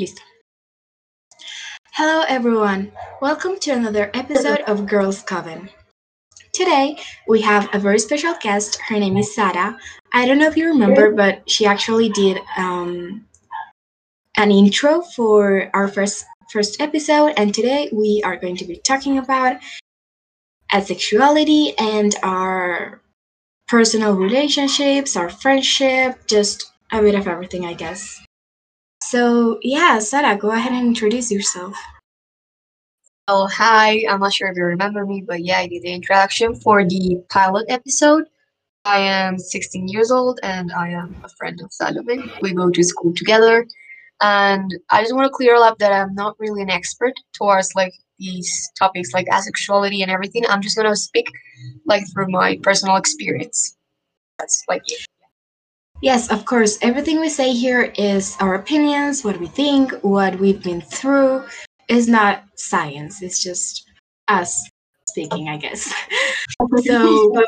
Listo. Hello, everyone. Welcome to another episode of Girls Coven. Today, we have a very special guest. Her name is Sara. I don't know if you remember, but she actually did um, an intro for our first first episode, and today we are going to be talking about asexuality and our personal relationships, our friendship, just a bit of everything, I guess. So, yeah, Sara, go ahead and introduce yourself. Oh, hi. I'm not sure if you remember me, but yeah, I did the introduction for the pilot episode. I am 16 years old and I am a friend of Salome. We go to school together. And I just want to clear up that I'm not really an expert towards like these topics like asexuality and everything. I'm just going to speak like through my personal experience. That's like it. Yes, of course. Everything we say here is our opinions, what we think, what we've been through. Is not science. It's just us speaking, I guess. so,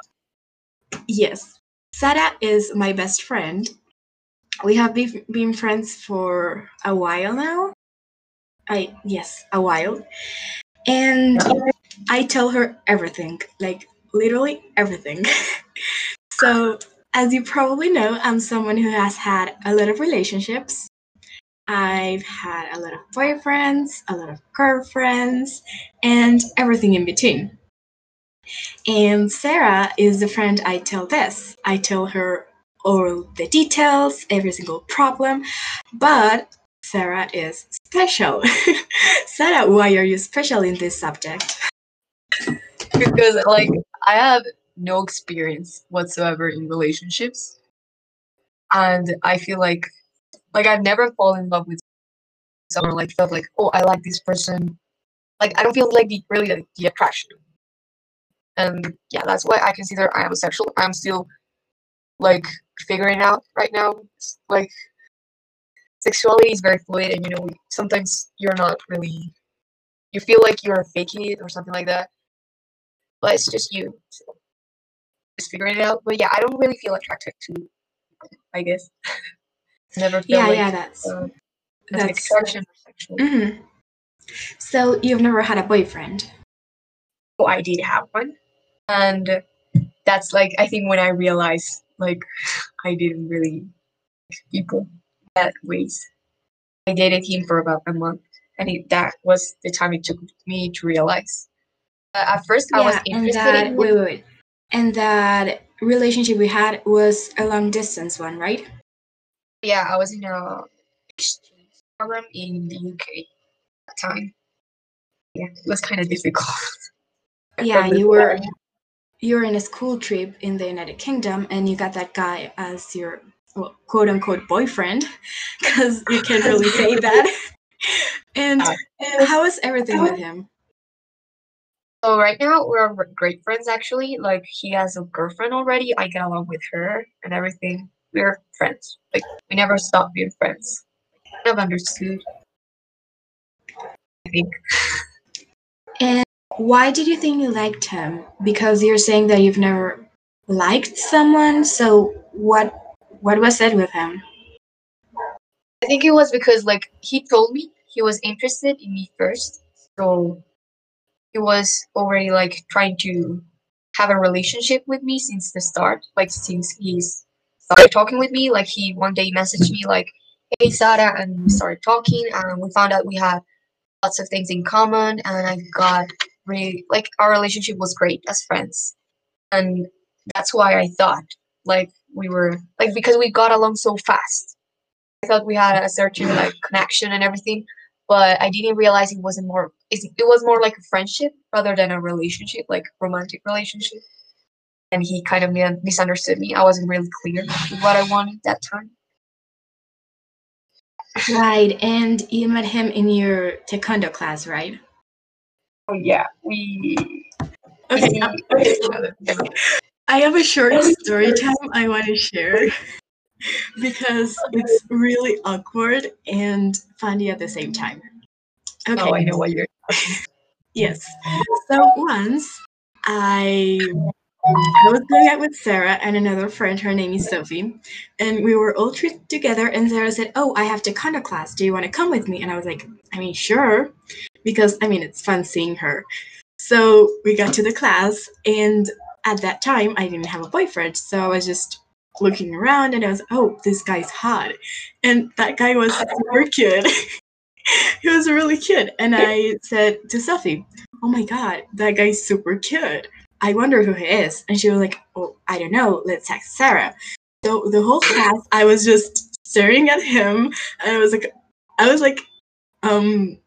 yes, Sara is my best friend. We have be- been friends for a while now. I yes, a while. And I tell her everything, like literally everything. so, as you probably know, I'm someone who has had a lot of relationships. I've had a lot of boyfriends, a lot of girlfriends, and everything in between. And Sarah is the friend I tell this. I tell her all the details, every single problem, but Sarah is special. Sarah, why are you special in this subject? because like I have no experience whatsoever in relationships. And I feel like like I've never fallen in love with someone like felt like, oh, I like this person. Like I don't feel like the really like, the attraction. And yeah, that's why I consider I am asexual. I'm still like figuring out right now. Like sexuality is very fluid and you know sometimes you're not really you feel like you're faking it or something like that. But it's just you. So just figuring it out. But yeah, I don't really feel attracted to I guess. Never feel Yeah, like yeah, that's uh, that's- attraction. Mhm. So you've never had a boyfriend? Oh, I did have one, and that's like I think when I realized like I didn't really like people that ways. I dated him for about a month, and it, that was the time it took me to realize. Uh, at first, I was interested that in wait, wait, wait. And that relationship we had was a long distance one, right? Yeah, I was in a exchange program in the UK at the time. Yeah, it was kind of difficult. Yeah, you were you were in a school trip in the United Kingdom, and you got that guy as your well, quote unquote boyfriend, because you can't really say that. And Uh, how was everything with him? So right now we're great friends actually. Like he has a girlfriend already. I get along with her and everything. We're friends. Like we never stop being friends. Kind of understood. I think. And why did you think you liked him? Because you're saying that you've never liked someone. So what what was it with him? I think it was because like he told me he was interested in me first. So he was already like trying to have a relationship with me since the start. Like since he's started talking with me. Like he one day messaged me like, "Hey Sara," and we started talking, and we found out we had lots of things in common, and I got really like our relationship was great as friends, and that's why I thought like we were like because we got along so fast. I thought we had a certain like connection and everything, but I didn't realize it wasn't more. It it was more like a friendship rather than a relationship, like romantic relationship. And he kind of misunderstood me. I wasn't really clear what I wanted that time. Right, and you met him in your taekwondo class, right? Oh yeah, we. Okay, I have a short story time I want to share because it's really awkward and funny at the same time. Oh, okay. Oh, I know what you're. Yes. So once I I was going out with Sarah and another friend. Her name is Sophie, and we were all three together. And Sarah said, "Oh, I have to taekwondo class. Do you want to come with me?" And I was like, "I mean, sure," because I mean it's fun seeing her. So we got to the class, and at that time I didn't have a boyfriend, so I was just looking around, and I was, "Oh, this guy's hot," and that guy was super cute. he was really cute, and I said to Sophie, "Oh my god, that guy's super cute." I wonder who he is. And she was like, Oh, I don't know. Let's text Sarah. So the whole class, I was just staring at him. And I was like, I was like, um,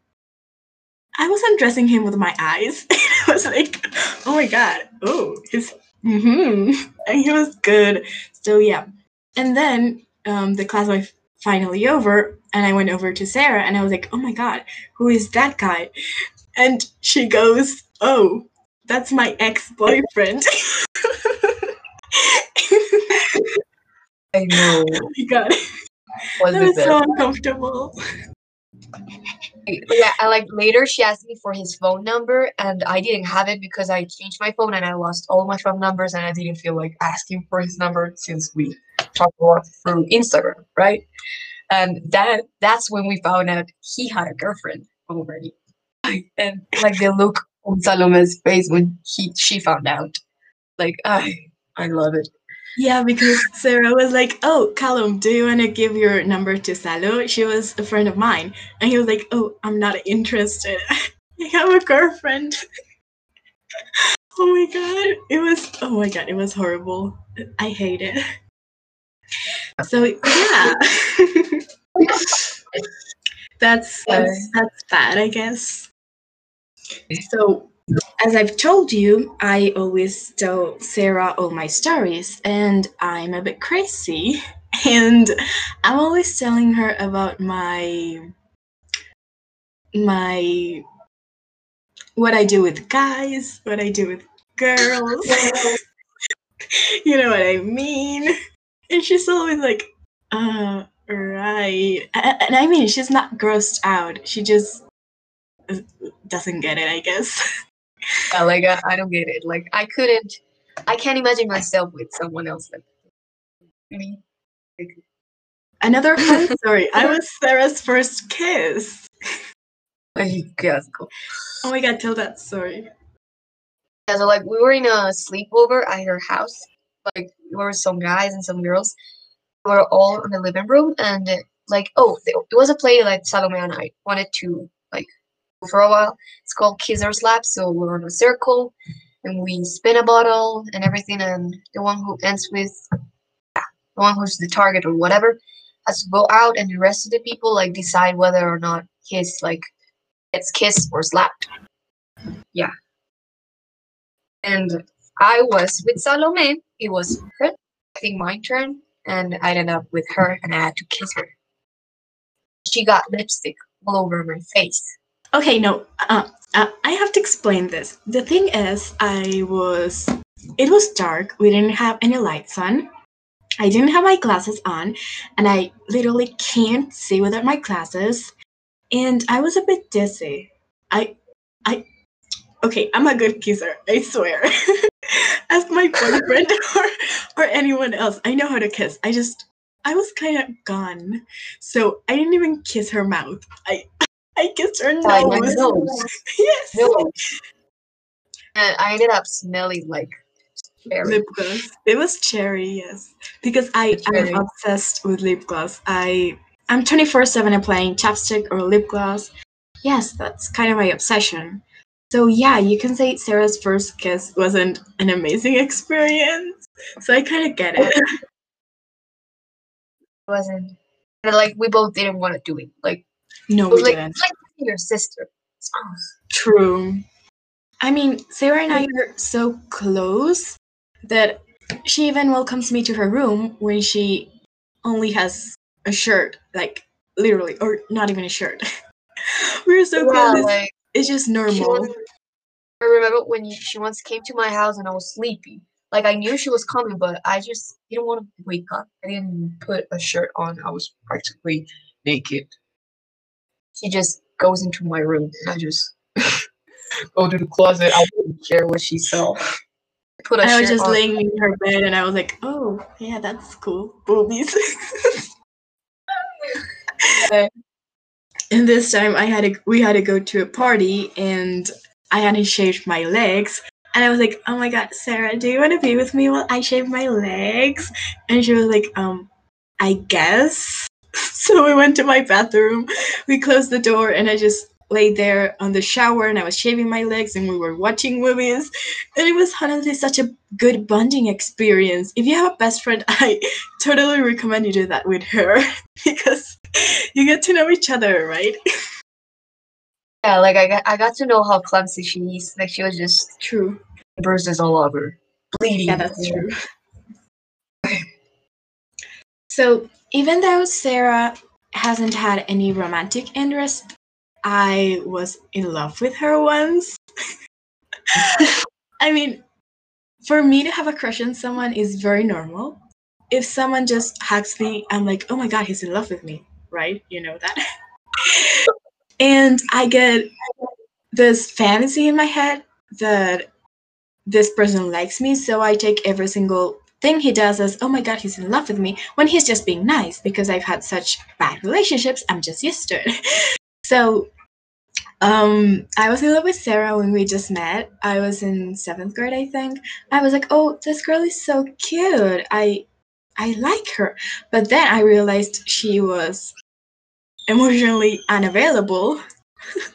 I was undressing him with my eyes. I was like, oh my God. Oh, he's, mm-hmm. And he was good. So yeah. And then um, the class was finally over. And I went over to Sarah and I was like, oh my God, who is that guy? And she goes, oh, that's my ex-boyfriend. I know. Oh my god. Was That it was so uncomfortable. Yeah, and like later she asked me for his phone number and I didn't have it because I changed my phone and I lost all my phone numbers and I didn't feel like asking for his number since we talked a lot through Instagram, right? And that that's when we found out he had a girlfriend already. And like the look on Salome's face when he she found out. Like I I love it. Yeah, because Sarah was like, "Oh, Callum, do you want to give your number to Salo?" She was a friend of mine, and he was like, "Oh, I'm not interested. I have a girlfriend." oh my god, it was. Oh my god, it was horrible. I hate it. So yeah, that's that's that's bad, I guess. So as I've told you, I always tell Sarah all my stories, and I'm a bit crazy. And I'm always telling her about my my what I do with guys, what I do with girls. you know what I mean? And she's always like, uh, right. And I mean, she's not grossed out. She just uh, doesn't get it, I guess. Yeah, like I, I don't get it. Like I couldn't I can't imagine myself with someone else like me. Like, Another fun story. I was Sarah's first kiss. like, yes, cool. Oh my god, tell that story. Yeah, so like we were in a sleepover at her house. Like there were some guys and some girls. We were all in the living room, and like oh, it was a play like Salome and I wanted to like for a while. It's called Kiss or Slap. So we're in a circle, and we spin a bottle and everything, and the one who ends with yeah, the one who's the target or whatever has to go out, and the rest of the people like decide whether or not he's like gets kissed or slapped. Yeah. And I was with Salome. It was her, I think my turn, and I ended up with her, and I had to kiss her. She got lipstick all over my face. Okay, no, uh, uh, I have to explain this. The thing is, I was. It was dark. We didn't have any lights on. I didn't have my glasses on, and I literally can't see without my glasses. And I was a bit dizzy. I, I, okay, I'm a good kisser. I swear. Ask my boyfriend or or anyone else. I know how to kiss. I just, I was kind of gone, so I didn't even kiss her mouth. I, I kissed her Like my nose. nose. yes. And I ended up smelling like cherry. lip gloss. It was cherry, yes. Because I I'm obsessed with lip gloss. I I'm 24/7 applying chapstick or lip gloss. Yes, that's kind of my obsession. So yeah, you can say Sarah's first kiss wasn't an amazing experience. So I kind of get it. It wasn't. And like we both didn't want to do it. Like No, we like, didn't. like your sister. It's gross. True. I mean, Sarah and I mm. are so close that she even welcomes me to her room when she only has a shirt, like literally, or not even a shirt. We're so Yeah, close. It's, like it's just normal. was, I remember when you, she once came to my house and I was sleepy. Like I knew she was coming, but I just didn't want to wake up. I didn't put a shirt on. I was practically naked. She just goes into my room I just go to the closet. I didn't care what she saw. put a I was just on. laying in her bed, and I was like, "Oh, yeah, that's cool, boobies." And this time, I had to we had to go to a party, and I hadn't shaved my legs. And I was like, "Oh my god, Sarah, do you want to be with me while I shave my legs?" And she was like, "Um, I guess." So we went to my bathroom. We closed the door, and I just laid there on the shower, and I was shaving my legs, and we were watching movies. And it was honestly such a good bonding experience. If you have a best friend, I totally recommend you do that with her because you get to know each other, right? Yeah, like I got, I got to know how clumsy she is. Like she was just True. bruises all over, bleeding. Yeah, that's true. So, even though Sarah hasn't had any romantic interest, I was in love with her once. I mean, for me to have a crush on someone is very normal. If someone just hugs me, I'm like, oh my god, he's in love with me, right? You know that. and I get this fantasy in my head that this person likes me, so I take every single thing he does is, oh my god, he's in love with me, when he's just being nice because I've had such bad relationships, I'm just used to it. so um, I was in love with Sarah when we just met. I was in seventh grade, I think. I was like, oh, this girl is so cute. I I like her. But then I realized she was emotionally unavailable.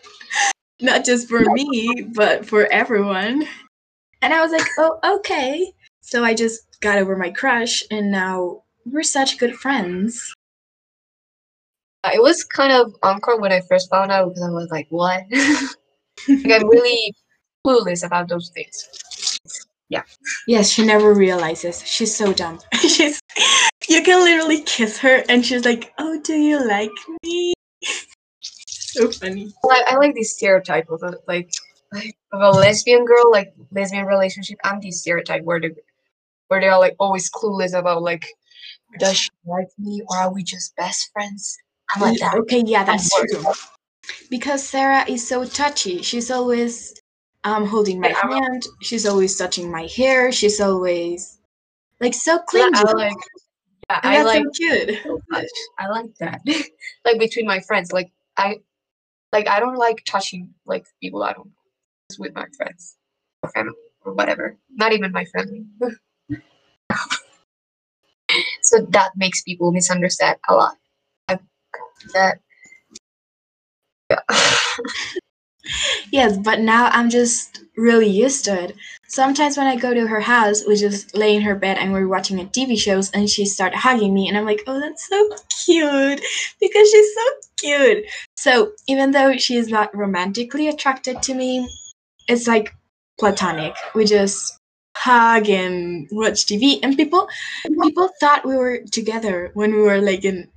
Not just for me, but for everyone. And I was like, oh, okay. So I just got over my crush, and now we're such good friends. Uh, It was kind of awkward when I first found out because I was like, "What?" like I'm really clueless about those things. Yeah. Yes, she never realizes. She's so dumb. she's you can literally kiss her and she's like, "Oh, do you like me?" so funny. Like I like this stereotype of a, like like, of a lesbian girl, like lesbian relationship. I'm the stereotype where the where they're like always clueless about like, does she like me or are we just best friends? I'm like that. Okay, yeah, that's true. Because Sarah is so touchy. She's always um holding my Yeah, hand. She's always touching my hair. She's always like so Yeah, clingy. I like. Yeah, I like so cute. so. I like that. like between my friends, like I, like I don't like touching like people I don't know just with my friends or family or whatever. Not even my family. so that makes people misunderstand a lot. That. Yeah. Yes, but now I'm just really used to it. Sometimes when I go to her house, we just lay in her bed and we're watching a TV shows, and she start hugging me, and I'm like, oh, that's so cute because she's so cute. So even though she is not romantically attracted to me, it's like platonic. We just hug and watch TV, and people people thought we were together when we were like in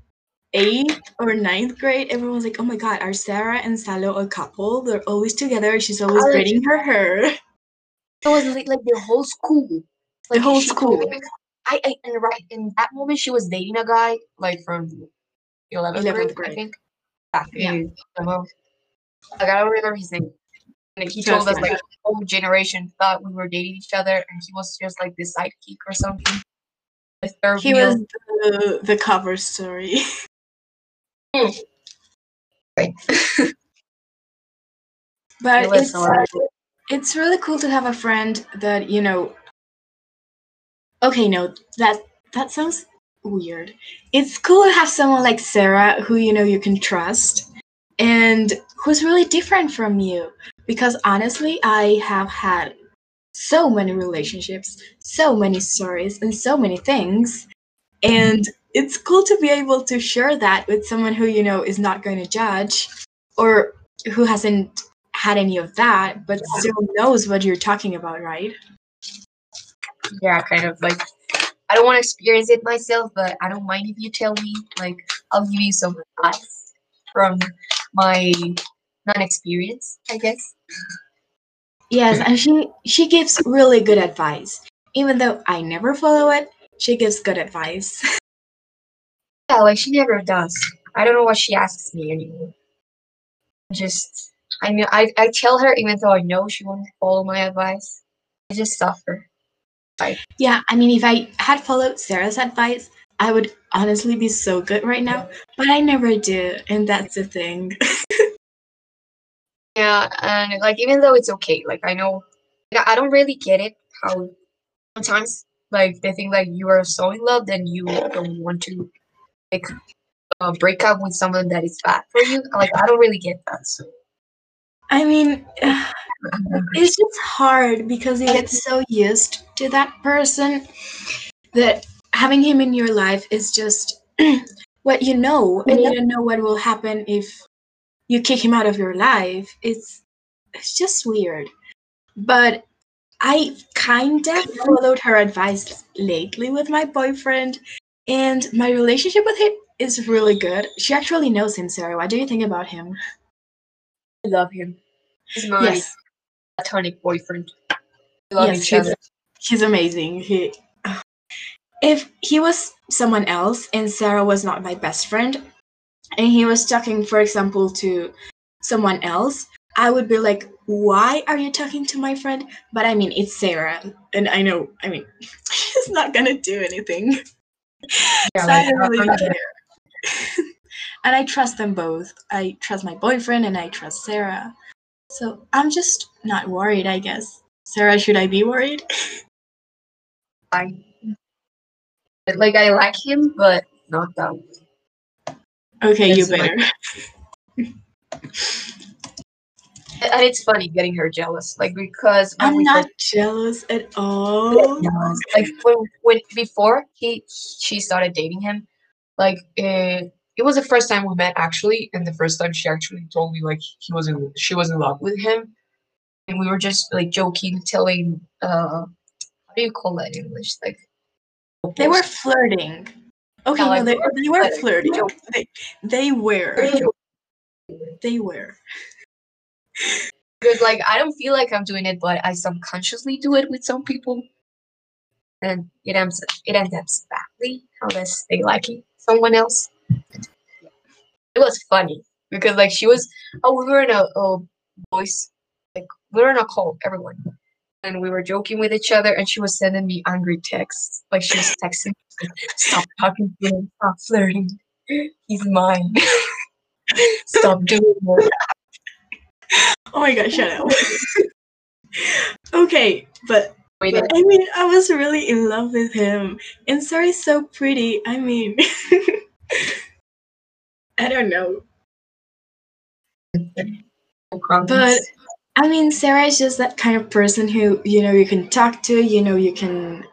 eighth or ninth grade, everyone was like, "Oh my God, are Sarah and Salo a couple? They're always together. She's always braiding her hair." It was like, like the whole school. The Like, whole she school. I, I and right in that moment she was dating a guy like from eleventh 11th grade, I think. Yeah, Yeah. in somehow. Like I don't remember his name. And he told us like the whole generation thought we were dating each other, and he was just like the sidekick or something. He wheel. was the, the cover story. Right. But It it's it's really cool to have a friend that you know. Okay, no, that that sounds weird. It's cool to have someone like Sarah who you know you can trust and who's really different from you. Because honestly, I have had so many relationships, so many stories, and so many things. And it's cool to be able to share that with someone who you know is not going to judge or who hasn't had any of that, but still knows what you're talking about, right? yeah, kind of like I don't want to experience it myself, but I don't mind if you tell me. Like I'll give you some advice from my non-experience, I guess. Yes, and she she gives really good advice. Even though I never follow it, she gives good advice. Yeah, like she never does. I don't know what she asks me anymore. Just I mean I, I tell her even though I know she won't follow my advice. I just suffer. Right. Yeah, I mean, if I had followed Sarah's advice, I would honestly be so good right now, but I never do, and that's the thing. Yeah, and like even though it's okay, like I know, I don't really get it how sometimes like they think like you are so in love, then you don't want to like uh, break up with someone that is bad for you. Like I don't really get that. So I mean, it's just hard because you get so used to that person that having him in your life is just what you know, and you don't know what will happen if you kick him out of your life. It's it's just weird. But I kind of followed her advice lately with my boyfriend, and my relationship with him is really good. She actually knows him, Sarah. What do you think about him? I love him. He's my Yes, platonic boyfriend. We love yes, each he's, other. he's amazing. He, if he was someone else and Sarah was not my best friend, and he was talking, for example, to someone else, I would be like, "Why are you talking to my friend?" But I mean, it's Sarah, and I know. I mean, she's not gonna do anything. Yeah, so like, I don't really care. and I trust them both. I trust my boyfriend and I trust Sarah. So I'm just not worried, I guess. Sarah, should I be worried? fine. Like I like him, but not that. way. Okay, you Yes, like- better. And it's funny getting her jealous, like because I'm not first- jealous at all. Like when, when before he she started dating him, like uh, it was the first time we met actually, and the first time she actually told me like he was in she was in love with him, and we were just like joking, telling uh, how do you call that in English? Like They were flirting. Okay, no, they, were they were flirting. They, they were. They were. Because like I don't feel like I'm doing it, but I subconsciously do it with some people, and it ends it ends up badly unless they like it, someone else. It was funny because like she was oh we were in a, a voice like we were in a call everyone, and we were joking with each other, and she was sending me angry texts like she was texting stop talking to him, stop flirting, he's mine, stop doing it. Oh my god, shut up. okay, but Wait, I mean, I was really in love with him. And sorry so pretty. I mean, I don't know. no. But I mean, Sarah is just that kind of person who, you know, you can talk to, you know, you can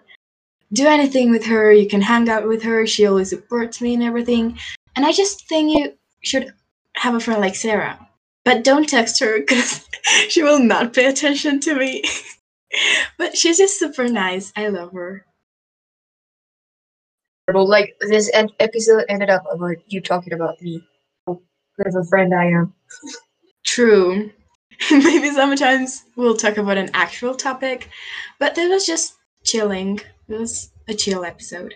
do anything with her, you can hang out with her, she always supports me and everything. And I just think you should have a friend like Sarah. But don't text her because she will not pay attention to me. but she's just super nice. I love her. Well, like this episode ended up about you talking about me. Of a friend I am. True. Maybe sometimes we'll talk about an actual topic, but this was just chilling. It was a chill episode.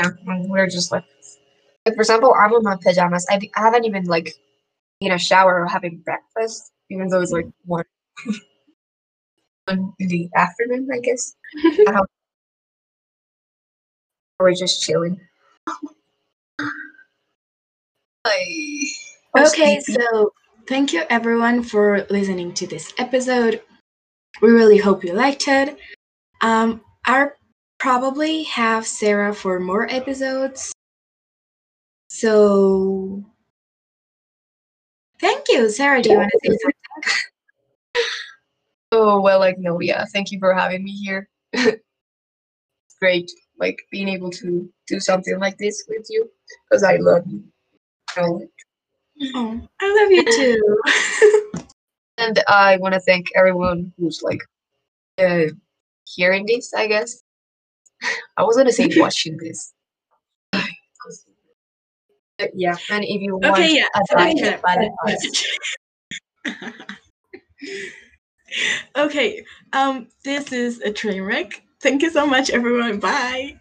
Yeah, we're just like, like for example, I'm in my pajamas. I, I haven't even like in a shower or having breakfast, even though it's like one, in the afternoon, I guess. How- uh-huh. we're just chilling. I, Okay, sleepy. so thank you everyone for listening to this episode. We really hope you liked it. Um, I'll probably have Sarah for more episodes. So thank you, Sarah. Do you want to say something? Oh well, like no, yeah. Thank you for having me here. it's great, like being able to do something like this with you because I love you. So, Oh, I love you too. and I want to thank everyone who's like uh, hearing this. I guess I was gonna say watching this. Yeah, and if you want okay, yeah. advice, Okay, bad shut advice. up. okay, um, this is a train wreck. Thank you so much, everyone. Bye.